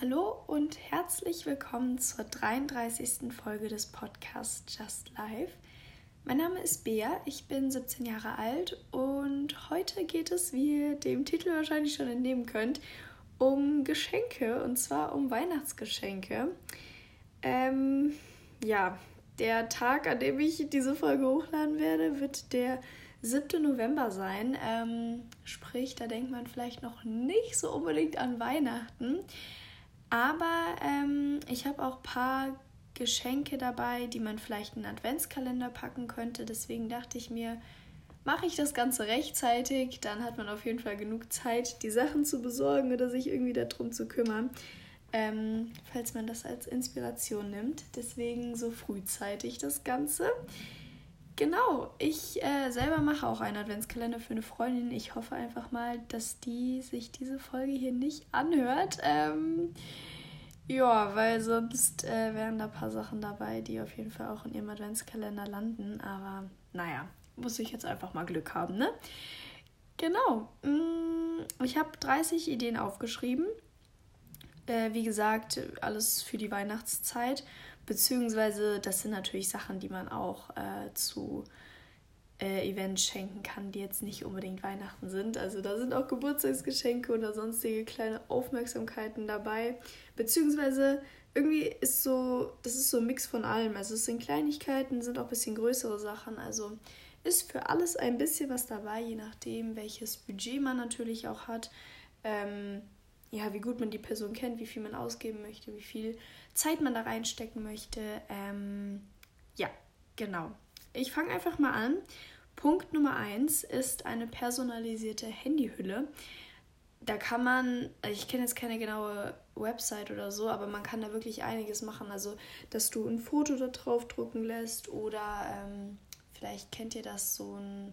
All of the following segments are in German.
Hallo und herzlich willkommen zur 33. Folge des Podcasts Just Life. Mein Name ist Bea, ich bin 17 Jahre alt und heute geht es, wie ihr dem Titel wahrscheinlich schon entnehmen könnt, um Geschenke und zwar um Weihnachtsgeschenke. Ähm, ja, der Tag, an dem ich diese Folge hochladen werde, wird der 7. November sein. Ähm, sprich, da denkt man vielleicht noch nicht so unbedingt an Weihnachten. Aber ähm, ich habe auch ein paar Geschenke dabei, die man vielleicht in den Adventskalender packen könnte. Deswegen dachte ich mir, mache ich das Ganze rechtzeitig, dann hat man auf jeden Fall genug Zeit, die Sachen zu besorgen oder sich irgendwie darum zu kümmern, ähm, falls man das als Inspiration nimmt. Deswegen so frühzeitig das Ganze. Genau, ich äh, selber mache auch einen Adventskalender für eine Freundin. Ich hoffe einfach mal, dass die sich diese Folge hier nicht anhört. Ähm, ja, weil sonst äh, wären da ein paar Sachen dabei, die auf jeden Fall auch in ihrem Adventskalender landen. Aber naja, muss ich jetzt einfach mal Glück haben, ne? Genau. Mm, ich habe 30 Ideen aufgeschrieben. Äh, wie gesagt, alles für die Weihnachtszeit. Beziehungsweise, das sind natürlich Sachen, die man auch äh, zu äh, Events schenken kann, die jetzt nicht unbedingt Weihnachten sind. Also da sind auch Geburtstagsgeschenke oder sonstige kleine Aufmerksamkeiten dabei. Beziehungsweise irgendwie ist so, das ist so ein Mix von allem. Also es sind Kleinigkeiten, sind auch ein bisschen größere Sachen. Also ist für alles ein bisschen was dabei, je nachdem, welches Budget man natürlich auch hat. Ähm, ja, wie gut man die Person kennt, wie viel man ausgeben möchte, wie viel Zeit man da reinstecken möchte. Ähm, ja, genau. Ich fange einfach mal an. Punkt Nummer eins ist eine personalisierte Handyhülle. Da kann man, ich kenne jetzt keine genaue Website oder so, aber man kann da wirklich einiges machen. Also, dass du ein Foto da drauf drucken lässt oder ähm, vielleicht kennt ihr das so ein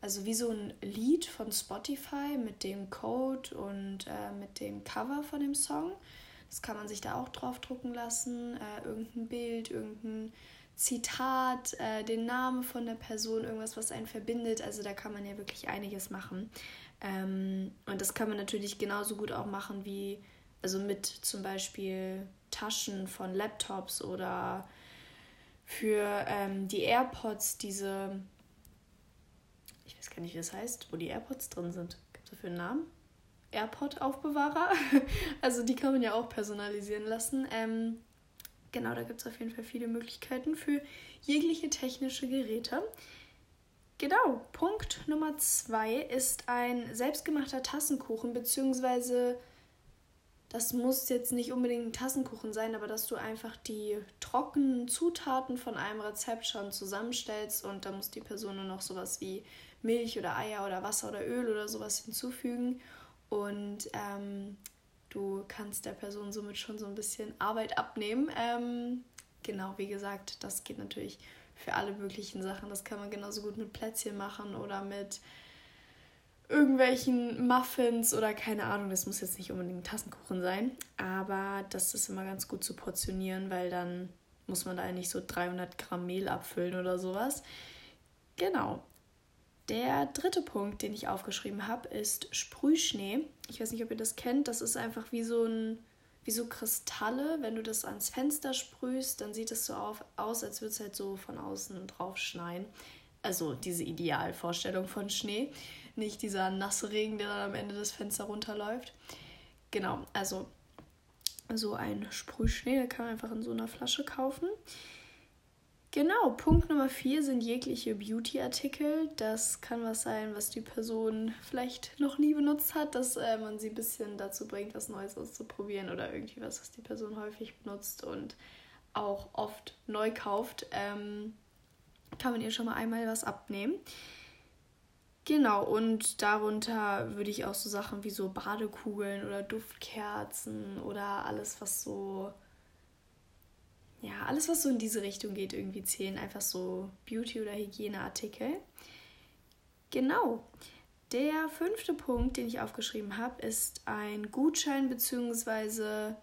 also wie so ein Lied von Spotify mit dem Code und äh, mit dem Cover von dem Song. Das kann man sich da auch drauf drucken lassen. Äh, irgendein Bild, irgendein Zitat, äh, den Namen von der Person, irgendwas, was einen verbindet. Also da kann man ja wirklich einiges machen. Ähm, und das kann man natürlich genauso gut auch machen wie, also mit zum Beispiel Taschen von Laptops oder für ähm, die AirPods diese ich weiß gar nicht, wie das heißt, wo die AirPods drin sind. Gibt es dafür einen Namen? AirPod-Aufbewahrer. also die kann man ja auch personalisieren lassen. Ähm, genau, da gibt es auf jeden Fall viele Möglichkeiten für jegliche technische Geräte. Genau, Punkt Nummer zwei ist ein selbstgemachter Tassenkuchen, beziehungsweise das muss jetzt nicht unbedingt ein Tassenkuchen sein, aber dass du einfach die trockenen Zutaten von einem Rezept schon zusammenstellst und da muss die Person nur noch sowas wie Milch oder Eier oder Wasser oder Öl oder sowas hinzufügen. Und ähm, du kannst der Person somit schon so ein bisschen Arbeit abnehmen. Ähm, genau, wie gesagt, das geht natürlich für alle möglichen Sachen. Das kann man genauso gut mit Plätzchen machen oder mit irgendwelchen Muffins oder keine Ahnung. Das muss jetzt nicht unbedingt Tassenkuchen sein, aber das ist immer ganz gut zu portionieren, weil dann muss man da nicht so 300 Gramm Mehl abfüllen oder sowas. Genau. Der dritte Punkt, den ich aufgeschrieben habe, ist Sprühschnee. Ich weiß nicht, ob ihr das kennt. Das ist einfach wie so ein wie so Kristalle. Wenn du das ans Fenster sprühst, dann sieht es so auf, aus, als würde es halt so von außen drauf schneien. Also diese Idealvorstellung von Schnee. Nicht dieser nasse Regen, der dann am Ende des Fensters runterläuft. Genau, also so ein Sprühschnee, der kann man einfach in so einer Flasche kaufen. Genau, Punkt Nummer vier sind jegliche Beauty-Artikel. Das kann was sein, was die Person vielleicht noch nie benutzt hat, dass äh, man sie ein bisschen dazu bringt, was Neues auszuprobieren oder irgendwie was, was die Person häufig benutzt und auch oft neu kauft. Ähm, kann man ihr schon mal einmal was abnehmen. Genau, und darunter würde ich auch so Sachen wie so Badekugeln oder Duftkerzen oder alles, was so ja, alles, was so in diese Richtung geht, irgendwie zählen. Einfach so Beauty- oder Hygieneartikel. Genau. Der fünfte Punkt, den ich aufgeschrieben habe, ist ein Gutschein, beziehungsweise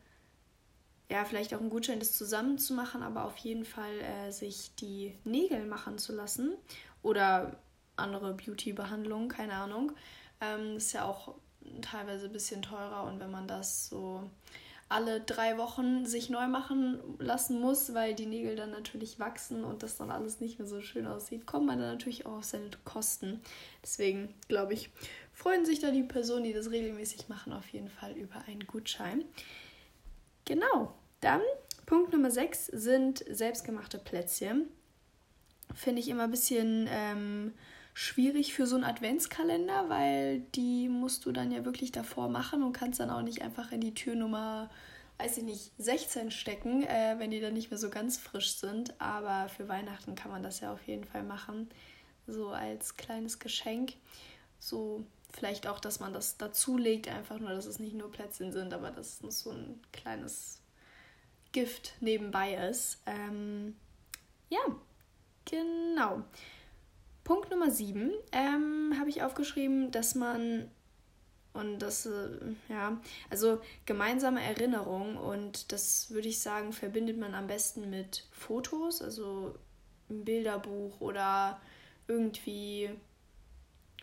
ja, vielleicht auch ein Gutschein, das zusammen zu machen, aber auf jeden Fall äh, sich die Nägel machen zu lassen oder andere Beauty-Behandlungen, keine Ahnung. Ähm, ist ja auch teilweise ein bisschen teurer und wenn man das so alle drei Wochen sich neu machen lassen muss, weil die Nägel dann natürlich wachsen und das dann alles nicht mehr so schön aussieht, kommt man dann natürlich auch auf seine Kosten. Deswegen glaube ich, freuen sich da die Personen, die das regelmäßig machen, auf jeden Fall über einen Gutschein. Genau, dann Punkt Nummer 6 sind selbstgemachte Plätzchen. Finde ich immer ein bisschen ähm, schwierig für so einen Adventskalender, weil die musst du dann ja wirklich davor machen und kannst dann auch nicht einfach in die Türnummer, weiß ich nicht, 16 stecken, äh, wenn die dann nicht mehr so ganz frisch sind. Aber für Weihnachten kann man das ja auf jeden Fall machen, so als kleines Geschenk. So vielleicht auch, dass man das dazulegt, einfach nur, dass es nicht nur Plätzchen sind, aber dass es so ein kleines Gift nebenbei ist. Ähm, ja, genau. Punkt Nummer 7 ähm, habe ich aufgeschrieben, dass man und das, äh, ja, also gemeinsame Erinnerung und das würde ich sagen, verbindet man am besten mit Fotos, also ein Bilderbuch oder irgendwie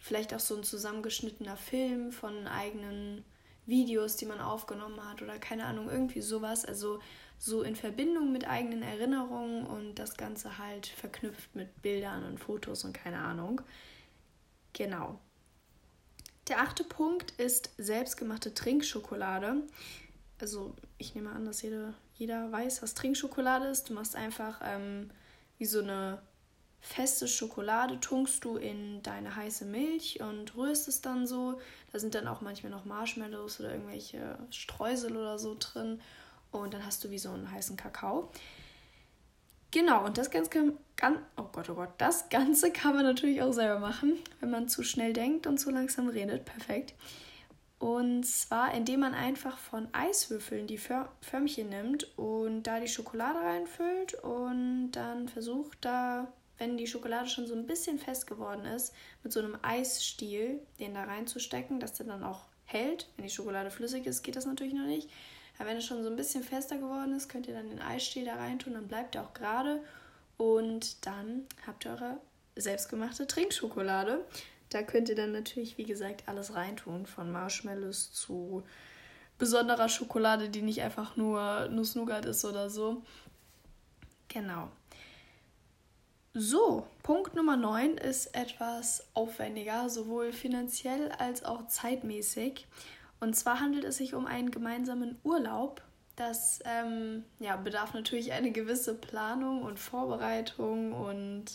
vielleicht auch so ein zusammengeschnittener Film von eigenen Videos, die man aufgenommen hat oder keine Ahnung, irgendwie sowas. Also so in Verbindung mit eigenen Erinnerungen und das Ganze halt verknüpft mit Bildern und Fotos und keine Ahnung. Genau. Der achte Punkt ist selbstgemachte Trinkschokolade. Also ich nehme an, dass jeder, jeder weiß, was Trinkschokolade ist. Du machst einfach ähm, wie so eine feste Schokolade, tunkst du in deine heiße Milch und rührst es dann so. Da sind dann auch manchmal noch Marshmallows oder irgendwelche Streusel oder so drin und dann hast du wie so einen heißen Kakao. Genau, und das Ganze, kann, oh Gott, oh Gott, das Ganze kann man natürlich auch selber machen, wenn man zu schnell denkt und zu langsam redet. Perfekt. Und zwar, indem man einfach von Eiswürfeln die Förmchen nimmt und da die Schokolade reinfüllt und dann versucht da, wenn die Schokolade schon so ein bisschen fest geworden ist, mit so einem Eisstiel den da reinzustecken, dass der dann auch hält. Wenn die Schokolade flüssig ist, geht das natürlich noch nicht. Aber wenn es schon so ein bisschen fester geworden ist, könnt ihr dann den Eisstiel da rein tun, dann bleibt er auch gerade. Und dann habt ihr eure selbstgemachte Trinkschokolade. Da könnt ihr dann natürlich, wie gesagt, alles reintun, von Marshmallows zu besonderer Schokolade, die nicht einfach nur Nuss-Nougat ist oder so. Genau. So, Punkt Nummer 9 ist etwas aufwendiger, sowohl finanziell als auch zeitmäßig. Und zwar handelt es sich um einen gemeinsamen Urlaub. Das ähm, ja, bedarf natürlich eine gewisse Planung und Vorbereitung und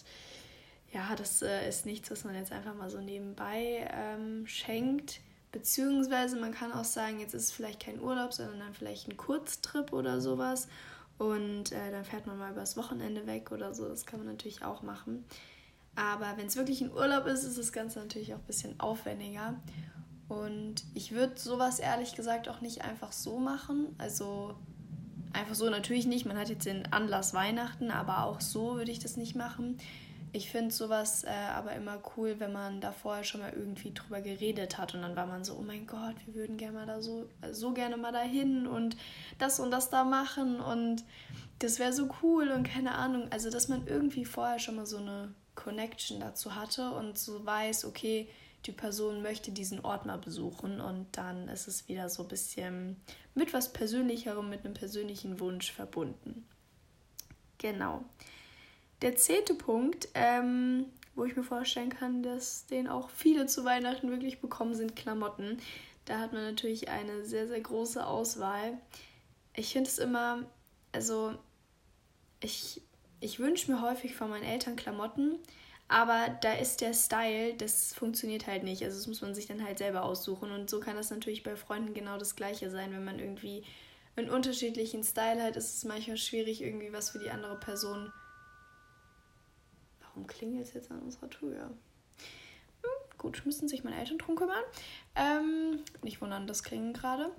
ja, das äh, ist nichts, was man jetzt einfach mal so nebenbei ähm, schenkt. Beziehungsweise man kann auch sagen, jetzt ist es vielleicht kein Urlaub, sondern dann vielleicht ein Kurztrip oder sowas. Und äh, dann fährt man mal übers Wochenende weg oder so. Das kann man natürlich auch machen. Aber wenn es wirklich ein Urlaub ist, ist das Ganze natürlich auch ein bisschen aufwendiger. Und ich würde sowas ehrlich gesagt auch nicht einfach so machen. Also einfach so natürlich nicht. Man hat jetzt den Anlass Weihnachten, aber auch so würde ich das nicht machen. Ich finde sowas äh, aber immer cool, wenn man da vorher schon mal irgendwie drüber geredet hat und dann war man so, oh mein Gott, wir würden gerne mal da so, so gerne mal dahin und das und das da machen und das wäre so cool und keine Ahnung. Also, dass man irgendwie vorher schon mal so eine Connection dazu hatte und so weiß, okay, die Person möchte diesen Ort mal besuchen und dann ist es wieder so ein bisschen mit was Persönlicherem, mit einem persönlichen Wunsch verbunden. Genau. Der zehnte Punkt, ähm, wo ich mir vorstellen kann, dass den auch viele zu Weihnachten wirklich bekommen, sind Klamotten. Da hat man natürlich eine sehr, sehr große Auswahl. Ich finde es immer, also ich, ich wünsche mir häufig von meinen Eltern Klamotten, aber da ist der Style, das funktioniert halt nicht. Also das muss man sich dann halt selber aussuchen. Und so kann das natürlich bei Freunden genau das gleiche sein. Wenn man irgendwie einen unterschiedlichen Style hat, ist es manchmal schwierig, irgendwie was für die andere Person. Warum klingelt es jetzt an unserer Tür? Hm, gut, müssen sich meine Eltern drum kümmern. Ähm, nicht wundern, das Klingen gerade.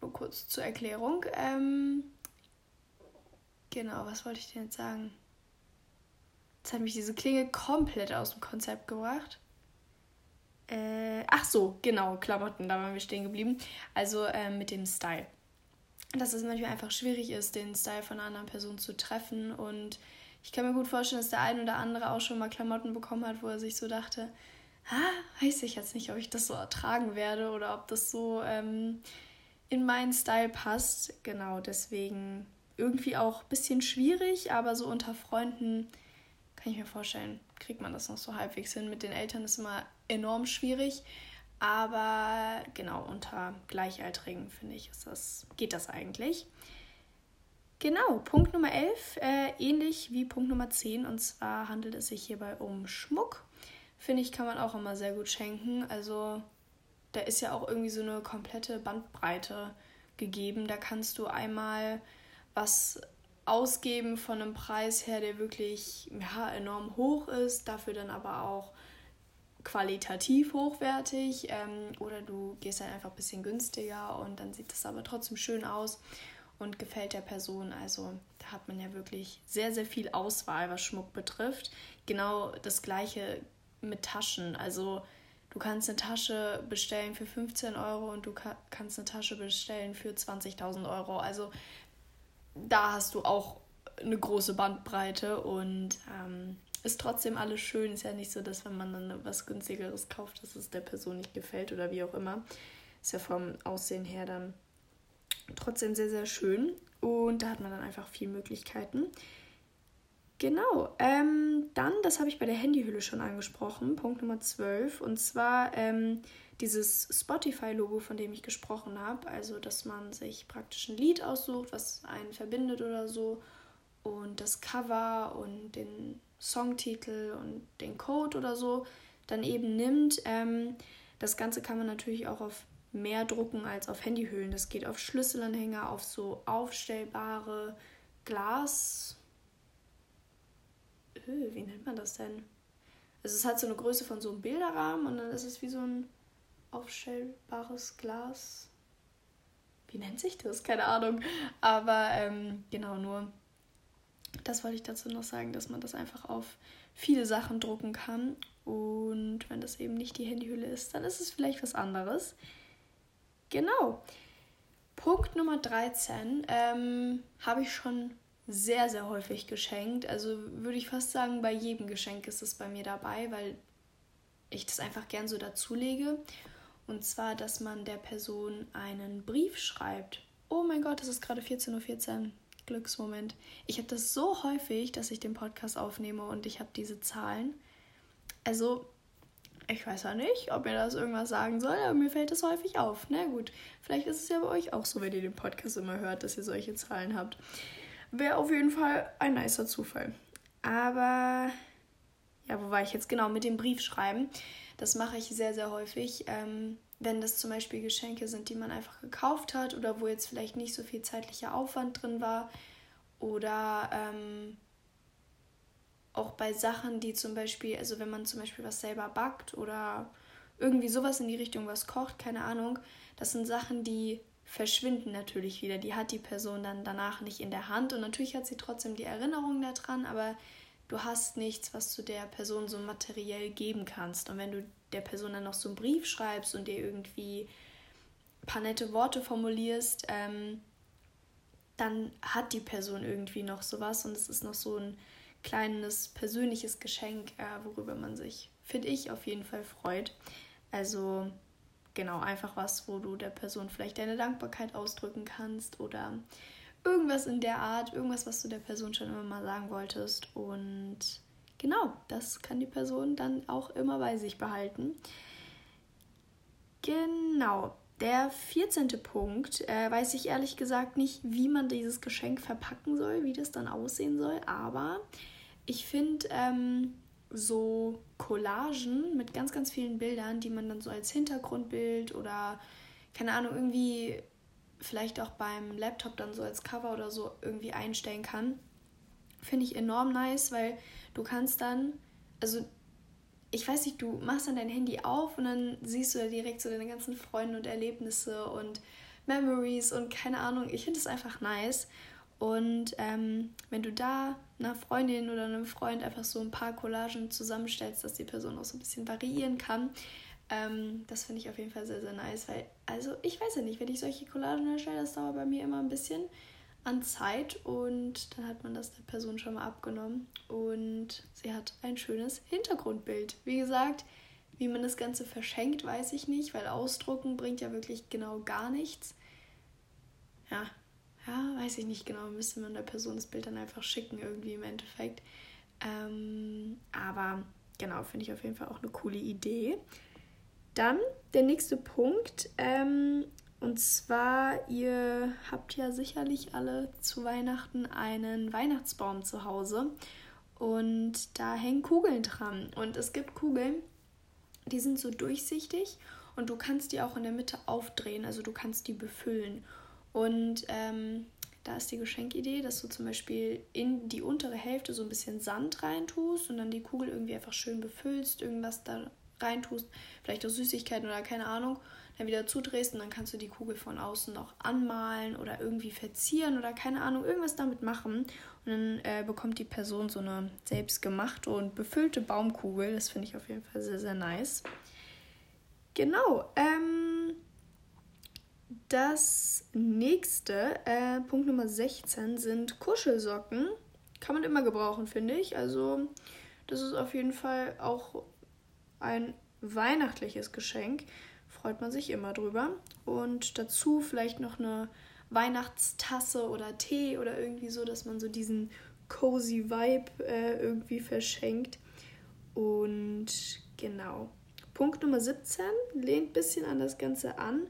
Nur kurz zur Erklärung. Ähm, genau, was wollte ich denn jetzt sagen? Jetzt hat mich diese Klinge komplett aus dem Konzept gebracht. Äh, ach so, genau, Klamotten, da waren wir stehen geblieben. Also äh, mit dem Style. Dass es manchmal einfach schwierig ist, den Style von einer anderen Person zu treffen. Und ich kann mir gut vorstellen, dass der ein oder andere auch schon mal Klamotten bekommen hat, wo er sich so dachte, ah, weiß ich jetzt nicht, ob ich das so ertragen werde oder ob das so ähm, in meinen Style passt. Genau, deswegen irgendwie auch ein bisschen schwierig, aber so unter Freunden kann ich mir vorstellen, kriegt man das noch so halbwegs hin. Mit den Eltern ist immer enorm schwierig. Aber genau, unter Gleichaltrigen, finde ich, ist das, geht das eigentlich. Genau, Punkt Nummer 11, äh, ähnlich wie Punkt Nummer 10. Und zwar handelt es sich hierbei um Schmuck. Finde ich, kann man auch immer sehr gut schenken. Also da ist ja auch irgendwie so eine komplette Bandbreite gegeben. Da kannst du einmal was ausgeben von einem Preis her, der wirklich ja, enorm hoch ist, dafür dann aber auch qualitativ hochwertig ähm, oder du gehst dann einfach ein bisschen günstiger und dann sieht es aber trotzdem schön aus und gefällt der Person. Also da hat man ja wirklich sehr, sehr viel Auswahl, was Schmuck betrifft. Genau das gleiche mit Taschen. Also du kannst eine Tasche bestellen für 15 Euro und du kannst eine Tasche bestellen für 20.000 Euro. Also da hast du auch eine große Bandbreite und ähm, ist trotzdem alles schön. Ist ja nicht so, dass wenn man dann was günstigeres kauft, dass es der Person nicht gefällt oder wie auch immer. Ist ja vom Aussehen her dann trotzdem sehr, sehr schön. Und da hat man dann einfach viele Möglichkeiten. Genau, ähm, dann, das habe ich bei der Handyhülle schon angesprochen, Punkt Nummer 12. Und zwar ähm, dieses Spotify-Logo, von dem ich gesprochen habe. Also, dass man sich praktisch ein Lied aussucht, was einen verbindet oder so. Und das Cover und den Songtitel und den Code oder so dann eben nimmt. Ähm, das Ganze kann man natürlich auch auf mehr drucken als auf Handyhüllen. Das geht auf Schlüsselanhänger, auf so aufstellbare Glas. Öh, wie nennt man das denn? Also es hat so eine Größe von so einem Bilderrahmen und dann ist es wie so ein aufstellbares Glas. Wie nennt sich das? Keine Ahnung. Aber ähm, genau nur. Das wollte ich dazu noch sagen, dass man das einfach auf viele Sachen drucken kann. Und wenn das eben nicht die Handyhülle ist, dann ist es vielleicht was anderes. Genau. Punkt Nummer 13 ähm, habe ich schon sehr, sehr häufig geschenkt. Also würde ich fast sagen, bei jedem Geschenk ist es bei mir dabei, weil ich das einfach gern so dazulege. Und zwar, dass man der Person einen Brief schreibt. Oh mein Gott, es ist gerade 14.14 Uhr. 14. Glücksmoment. Ich habe das so häufig, dass ich den Podcast aufnehme und ich habe diese Zahlen. Also, ich weiß ja nicht, ob mir das irgendwas sagen soll, aber mir fällt das häufig auf. Na gut, vielleicht ist es ja bei euch auch so, wenn ihr den Podcast immer hört, dass ihr solche Zahlen habt. Wäre auf jeden Fall ein nicer Zufall. Aber, ja, wo war ich jetzt genau mit dem Briefschreiben? Das mache ich sehr, sehr häufig. Ähm, wenn das zum Beispiel Geschenke sind, die man einfach gekauft hat oder wo jetzt vielleicht nicht so viel zeitlicher Aufwand drin war oder ähm, auch bei Sachen, die zum Beispiel, also wenn man zum Beispiel was selber backt oder irgendwie sowas in die Richtung was kocht, keine Ahnung, das sind Sachen, die verschwinden natürlich wieder. Die hat die Person dann danach nicht in der Hand und natürlich hat sie trotzdem die Erinnerung daran, aber du hast nichts, was du der Person so materiell geben kannst. Und wenn du der Person dann noch so einen Brief schreibst und dir irgendwie ein paar nette Worte formulierst, ähm, dann hat die Person irgendwie noch sowas und es ist noch so ein kleines persönliches Geschenk, äh, worüber man sich, finde ich, auf jeden Fall freut. Also genau, einfach was, wo du der Person vielleicht deine Dankbarkeit ausdrücken kannst oder irgendwas in der Art, irgendwas, was du der Person schon immer mal sagen wolltest. Und genau, das kann die Person dann auch immer bei sich behalten. Genau, der 14. Punkt, äh, weiß ich ehrlich gesagt nicht, wie man dieses Geschenk verpacken soll, wie das dann aussehen soll, aber ich finde ähm, so Collagen mit ganz, ganz vielen Bildern, die man dann so als Hintergrundbild oder keine Ahnung, irgendwie vielleicht auch beim Laptop dann so als Cover oder so irgendwie einstellen kann. Finde ich enorm nice, weil du kannst dann, also ich weiß nicht, du machst dann dein Handy auf und dann siehst du da direkt so deine ganzen Freunde und Erlebnisse und Memories und keine Ahnung. Ich finde es einfach nice. Und ähm, wenn du da einer Freundin oder einem Freund einfach so ein paar Collagen zusammenstellst, dass die Person auch so ein bisschen variieren kann, ähm, das finde ich auf jeden Fall sehr, sehr nice, weil, also ich weiß ja nicht, wenn ich solche Collagen erstelle, das dauert bei mir immer ein bisschen an Zeit und dann hat man das der Person schon mal abgenommen und sie hat ein schönes Hintergrundbild. Wie gesagt, Wie man das Ganze verschenkt, weiß ich nicht, weil ausdrucken bringt ja wirklich genau gar nichts. Ja, ja, weiß ich nicht genau. Müsste man der Person das Bild dann einfach schicken, irgendwie im Endeffekt. Ähm, aber genau, finde ich auf jeden Fall auch eine coole Idee. Dann der nächste Punkt. Ähm, und zwar, ihr habt ja sicherlich alle zu Weihnachten einen Weihnachtsbaum zu Hause. Und da hängen Kugeln dran. Und es gibt Kugeln, die sind so durchsichtig und du kannst die auch in der Mitte aufdrehen. Also du kannst die befüllen. Und ähm, da ist die Geschenkidee, dass du zum Beispiel in die untere Hälfte so ein bisschen Sand reintust und dann die Kugel irgendwie einfach schön befüllst, irgendwas da reintust, vielleicht auch Süßigkeiten oder keine Ahnung, dann wieder zudrehst und dann kannst du die Kugel von außen noch anmalen oder irgendwie verzieren oder keine Ahnung, irgendwas damit machen. Und dann äh, bekommt die Person so eine selbstgemachte und befüllte Baumkugel. Das finde ich auf jeden Fall sehr, sehr nice. Genau. Ähm, das nächste, äh, Punkt Nummer 16, sind Kuschelsocken. Kann man immer gebrauchen, finde ich. Also, das ist auf jeden Fall auch ein weihnachtliches Geschenk. Freut man sich immer drüber. Und dazu vielleicht noch eine Weihnachtstasse oder Tee oder irgendwie so, dass man so diesen cozy Vibe äh, irgendwie verschenkt. Und genau. Punkt Nummer 17 lehnt ein bisschen an das Ganze an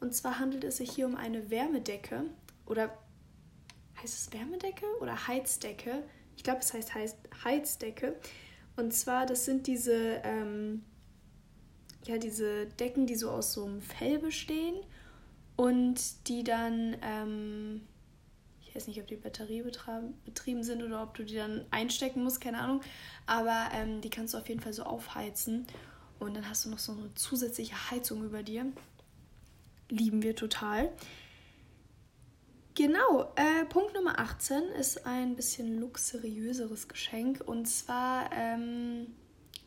und zwar handelt es sich hier um eine Wärmedecke oder heißt es Wärmedecke oder Heizdecke? Ich glaube, es heißt Heizdecke. Und zwar, das sind diese, ähm, ja, diese Decken, die so aus so einem Fell bestehen und die dann, ähm, ich weiß nicht, ob die Batterie betrieben sind oder ob du die dann einstecken musst, keine Ahnung. Aber ähm, die kannst du auf jeden Fall so aufheizen und dann hast du noch so eine zusätzliche Heizung über dir lieben wir total. Genau, äh, Punkt Nummer 18 ist ein bisschen luxuriöseres Geschenk und zwar ähm,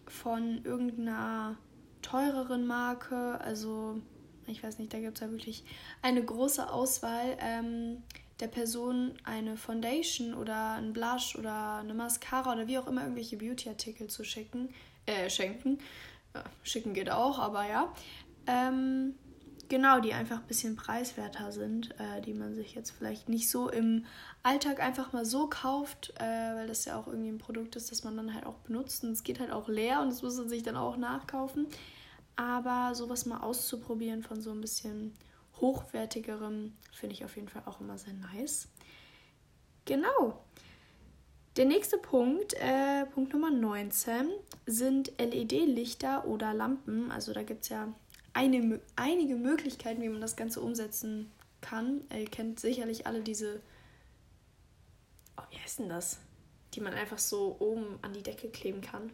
von irgendeiner teureren Marke. Also, ich weiß nicht, da gibt es ja wirklich eine große Auswahl. Ähm, der Person eine Foundation oder ein Blush oder eine Mascara oder wie auch immer irgendwelche Beauty-Artikel zu schicken, äh, schenken. Ja, schicken geht auch, aber ja. Ähm, Genau, die einfach ein bisschen preiswerter sind, äh, die man sich jetzt vielleicht nicht so im Alltag einfach mal so kauft, äh, weil das ja auch irgendwie ein Produkt ist, das man dann halt auch benutzt und es geht halt auch leer und das muss man sich dann auch nachkaufen. Aber sowas mal auszuprobieren von so ein bisschen hochwertigerem finde ich auf jeden Fall auch immer sehr nice. Genau. Der nächste Punkt, äh, Punkt Nummer 19, sind LED-Lichter oder Lampen. Also da gibt es ja eine, einige Möglichkeiten, wie man das Ganze umsetzen kann. Ihr kennt sicherlich alle diese, oh, wie heißt denn das? Die man einfach so oben an die Decke kleben kann.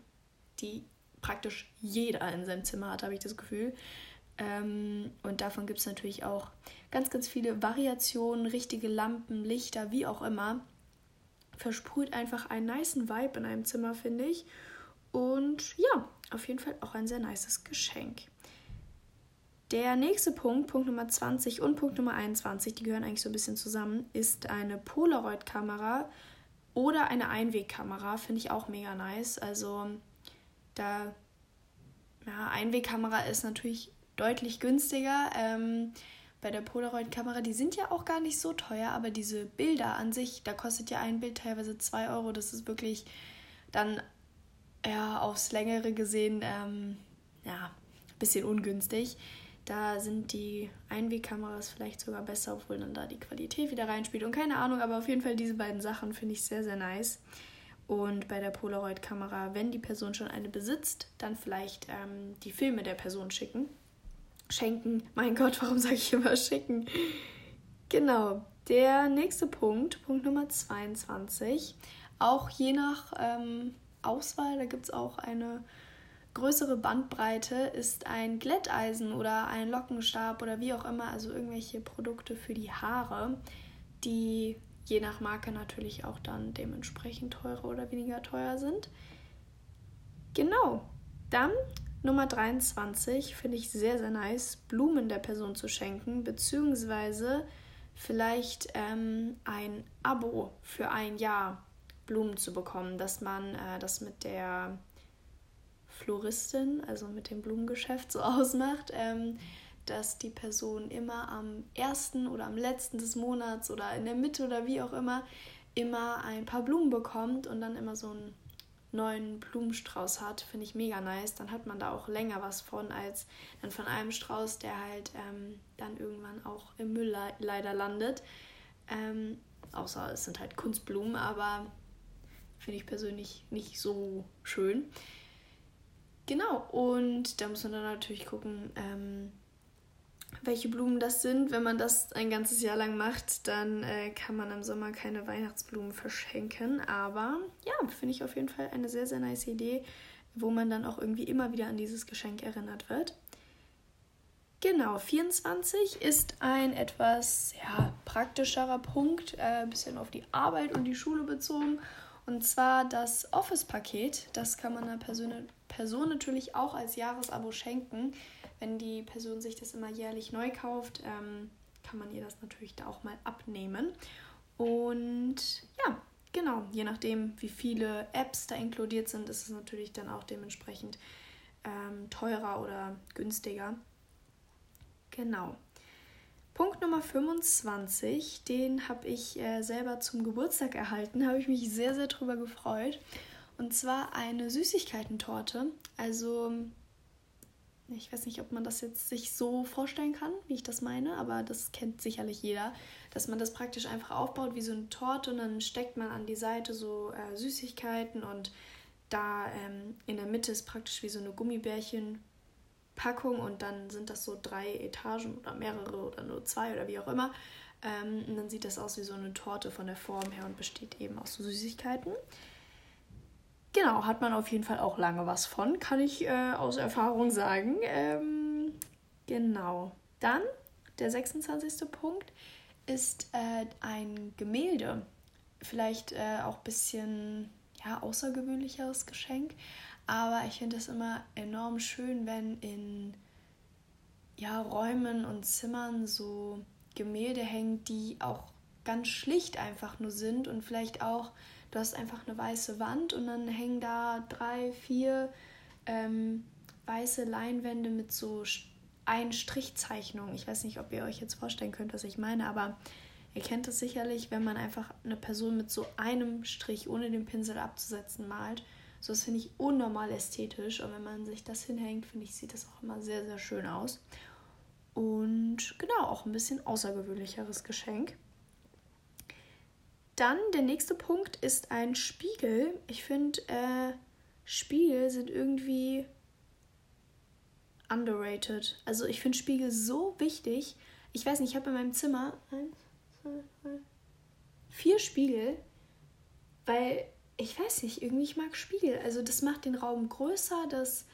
Die praktisch jeder in seinem Zimmer hat, habe ich das Gefühl. Ähm, und davon gibt es natürlich auch ganz, ganz viele Variationen, richtige Lampen, Lichter, wie auch immer. Versprüht einfach einen niceen Vibe in einem Zimmer, finde ich. Und ja, auf jeden Fall auch ein sehr nices Geschenk. Der nächste Punkt, Punkt Nummer 20 und Punkt Nummer 21, die gehören eigentlich so ein bisschen zusammen, ist eine Polaroid-Kamera oder eine Einwegkamera. Finde ich auch mega nice. Also da, ja, Einwegkamera ist natürlich deutlich günstiger. Ähm, bei der Polaroid-Kamera, die sind ja auch gar nicht so teuer, aber diese Bilder an sich, da kostet ja ein Bild teilweise 2 Euro. Das ist wirklich dann ja, aufs Längere gesehen ähm, ja, ein bisschen ungünstig. Da sind die Einwegkameras vielleicht sogar besser, obwohl dann da die Qualität wieder reinspielt. Und keine Ahnung, aber auf jeden Fall diese beiden Sachen finde ich sehr, sehr nice. Und bei der Polaroid-Kamera, wenn die Person schon eine besitzt, dann vielleicht ähm, die Filme der Person schicken. Schenken. Mein Gott, warum sage ich immer schicken? Genau. Der nächste Punkt, Punkt Nummer 22. Auch je nach ähm, Auswahl, da gibt es auch eine größere Bandbreite ist ein Glätteisen oder ein Lockenstab oder wie auch immer, also irgendwelche Produkte für die Haare, die je nach Marke natürlich auch dann dementsprechend teurer oder weniger teuer sind. Genau. Dann Nummer 23 finde ich sehr, sehr nice, Blumen der Person zu schenken, beziehungsweise vielleicht ähm, ein Abo für ein Jahr Blumen zu bekommen, dass man äh, das mit der Floristin, also mit dem Blumengeschäft so ausmacht, ähm, dass die Person immer am ersten oder am letzten des Monats oder in der Mitte oder wie auch immer immer ein paar Blumen bekommt und dann immer so einen neuen Blumenstrauß hat, finde ich mega nice. Dann hat man da auch länger was von, als dann von einem Strauß, der halt ähm, dann irgendwann auch im Müll le leider landet. Ähm, außer es sind halt Kunstblumen, aber finde ich persönlich nicht so schön. Genau, und da muss man dann natürlich gucken, ähm, welche Blumen das sind. Wenn man das ein ganzes Jahr lang macht, dann äh, kann man im Sommer keine Weihnachtsblumen verschenken. Aber ja, finde ich auf jeden Fall eine sehr, sehr nice Idee, wo man dann auch irgendwie immer wieder an dieses Geschenk erinnert wird. Genau, 24 ist ein etwas ja, praktischerer Punkt, ein äh, bisschen auf die Arbeit und die Schule bezogen. Und zwar das Office-Paket. Das kann man einer Person, Person natürlich auch als Jahresabo schenken. Wenn die Person sich das immer jährlich neu kauft, ähm, kann man ihr das natürlich da auch mal abnehmen. Und ja, genau, je nachdem, wie viele Apps da inkludiert sind, ist es natürlich dann auch dementsprechend ähm, teurer oder günstiger. Genau. Punkt Nummer 25, den habe ich äh, selber zum Geburtstag erhalten, habe ich mich sehr, sehr drüber gefreut. Und zwar eine Süßigkeitentorte. Also ich weiß nicht, ob man das jetzt sich so vorstellen kann, wie ich das meine, aber das kennt sicherlich jeder, dass man das praktisch einfach aufbaut wie so eine Torte und dann steckt man an die Seite so äh, Süßigkeiten und da ähm, in der Mitte ist praktisch wie so eine Gummibärchenpackung und dann sind das so drei Etagen oder mehrere oder nur zwei oder wie auch immer. Ähm, und dann sieht das aus wie so eine Torte von der Form her und besteht eben aus Süßigkeiten. Genau, hat man auf jeden Fall auch lange was von, kann ich äh, aus Erfahrung sagen. Ähm, genau. Dann der 26. Punkt ist äh, ein Gemälde. Vielleicht äh, auch ein bisschen ja, außergewöhnlicheres Geschenk. Aber ich finde es immer enorm schön, wenn in ja, Räumen und Zimmern so Gemälde hängen, die auch ganz schlicht einfach nur sind und vielleicht auch du hast einfach eine weiße Wand und dann hängen da drei, vier ähm, weiße Leinwände mit so Einstrichzeichnungen. Ich weiß nicht, ob ihr euch jetzt vorstellen könnt, was ich meine, aber ihr kennt es sicherlich, wenn man einfach eine Person mit so einem Strich, ohne den Pinsel abzusetzen, malt. So, das finde ich unnormal ästhetisch und wenn man sich das hinhängt, finde ich, sieht das auch immer sehr, sehr schön aus. Und genau, auch ein bisschen außergewöhnlicheres Geschenk. Dann der nächste Punkt ist ein Spiegel. Ich finde, äh, Spiegel sind irgendwie underrated. Also ich finde Spiegel so wichtig. Ich weiß nicht, ich habe in meinem Zimmer eins, zwei, drei, vier Spiegel, weil ich weiß nicht, irgendwie ich mag Spiegel. Also das macht den Raum größer, das,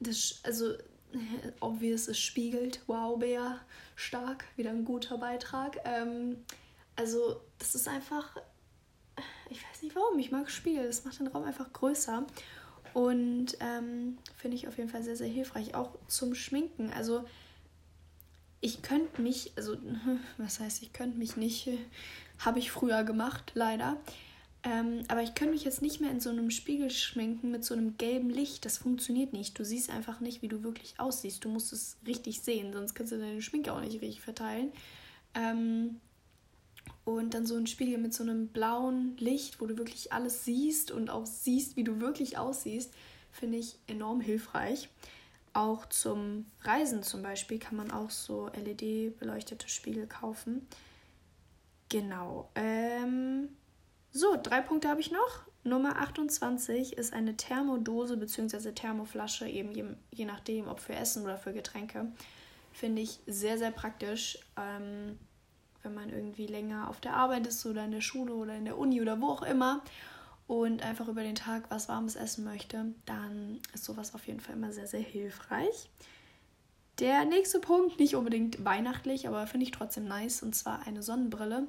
das also obvious, es spiegelt. Wow, Bär, stark, wieder ein guter Beitrag. Ähm, also, das ist einfach, ich weiß nicht warum, ich mag Spiegel, das macht den Raum einfach größer. Und ähm, finde ich auf jeden Fall sehr, sehr hilfreich, auch zum Schminken. Also, ich könnte mich, also, was heißt, ich könnte mich nicht, habe ich früher gemacht, leider. Ähm, aber ich könnte mich jetzt nicht mehr in so einem Spiegel schminken mit so einem gelben Licht. Das funktioniert nicht. Du siehst einfach nicht, wie du wirklich aussiehst. Du musst es richtig sehen, sonst kannst du deine Schminke auch nicht richtig verteilen. Ähm, und dann so ein Spiegel mit so einem blauen Licht, wo du wirklich alles siehst und auch siehst, wie du wirklich aussiehst, finde ich enorm hilfreich. Auch zum Reisen zum Beispiel kann man auch so LED-beleuchtete Spiegel kaufen. Genau. Ähm, so, drei Punkte habe ich noch. Nummer 28 ist eine Thermodose bzw. Thermoflasche, eben je, je, nachdem, ob für Essen oder für Getränke. Finde ich sehr, sehr praktisch. Ähm, wenn man irgendwie länger auf der Arbeit ist oder in der Schule oder in der Uni oder wo auch immer und einfach über den Tag was Warmes essen möchte, dann ist sowas auf jeden Fall immer sehr, sehr hilfreich. Der nächste Punkt, nicht unbedingt weihnachtlich, aber finde ich trotzdem nice, und zwar eine Sonnenbrille.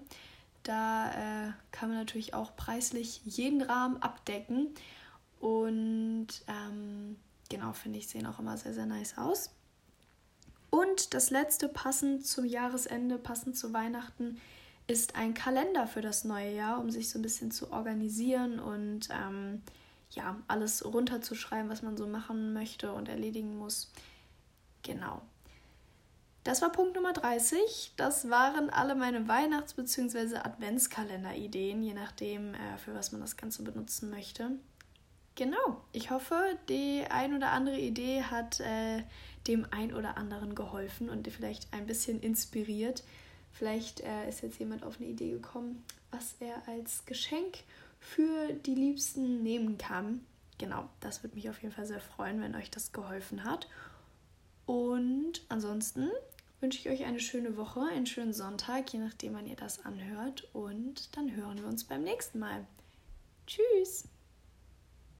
Da äh, kann man natürlich auch preislich jeden Rahmen abdecken. Und ähm, genau, finde ich, sehen auch immer sehr, sehr nice aus. Und das letzte, passend zum Jahresende, passend zu Weihnachten, ist ein Kalender für das neue Jahr, um sich so ein bisschen zu organisieren und ähm, ja, alles runterzuschreiben, was man so machen möchte und erledigen muss. Genau. Das war Punkt Nummer 30. Das waren alle meine Weihnachts- bzw. Adventskalender-Ideen, je nachdem, äh, für was man das Ganze benutzen möchte. Genau, ich hoffe, die ein oder andere Idee hat äh, dem ein oder anderen geholfen und vielleicht ein bisschen inspiriert. Vielleicht äh, ist jetzt jemand auf eine Idee gekommen, was er als Geschenk für die Liebsten nehmen kann. Genau, das würde mich auf jeden Fall sehr freuen, wenn euch das geholfen hat. Und ansonsten wünsche ich euch eine schöne Woche, einen schönen Sonntag, je nachdem, wann ihr das anhört. Und dann hören wir uns beim nächsten Mal. Tschüss!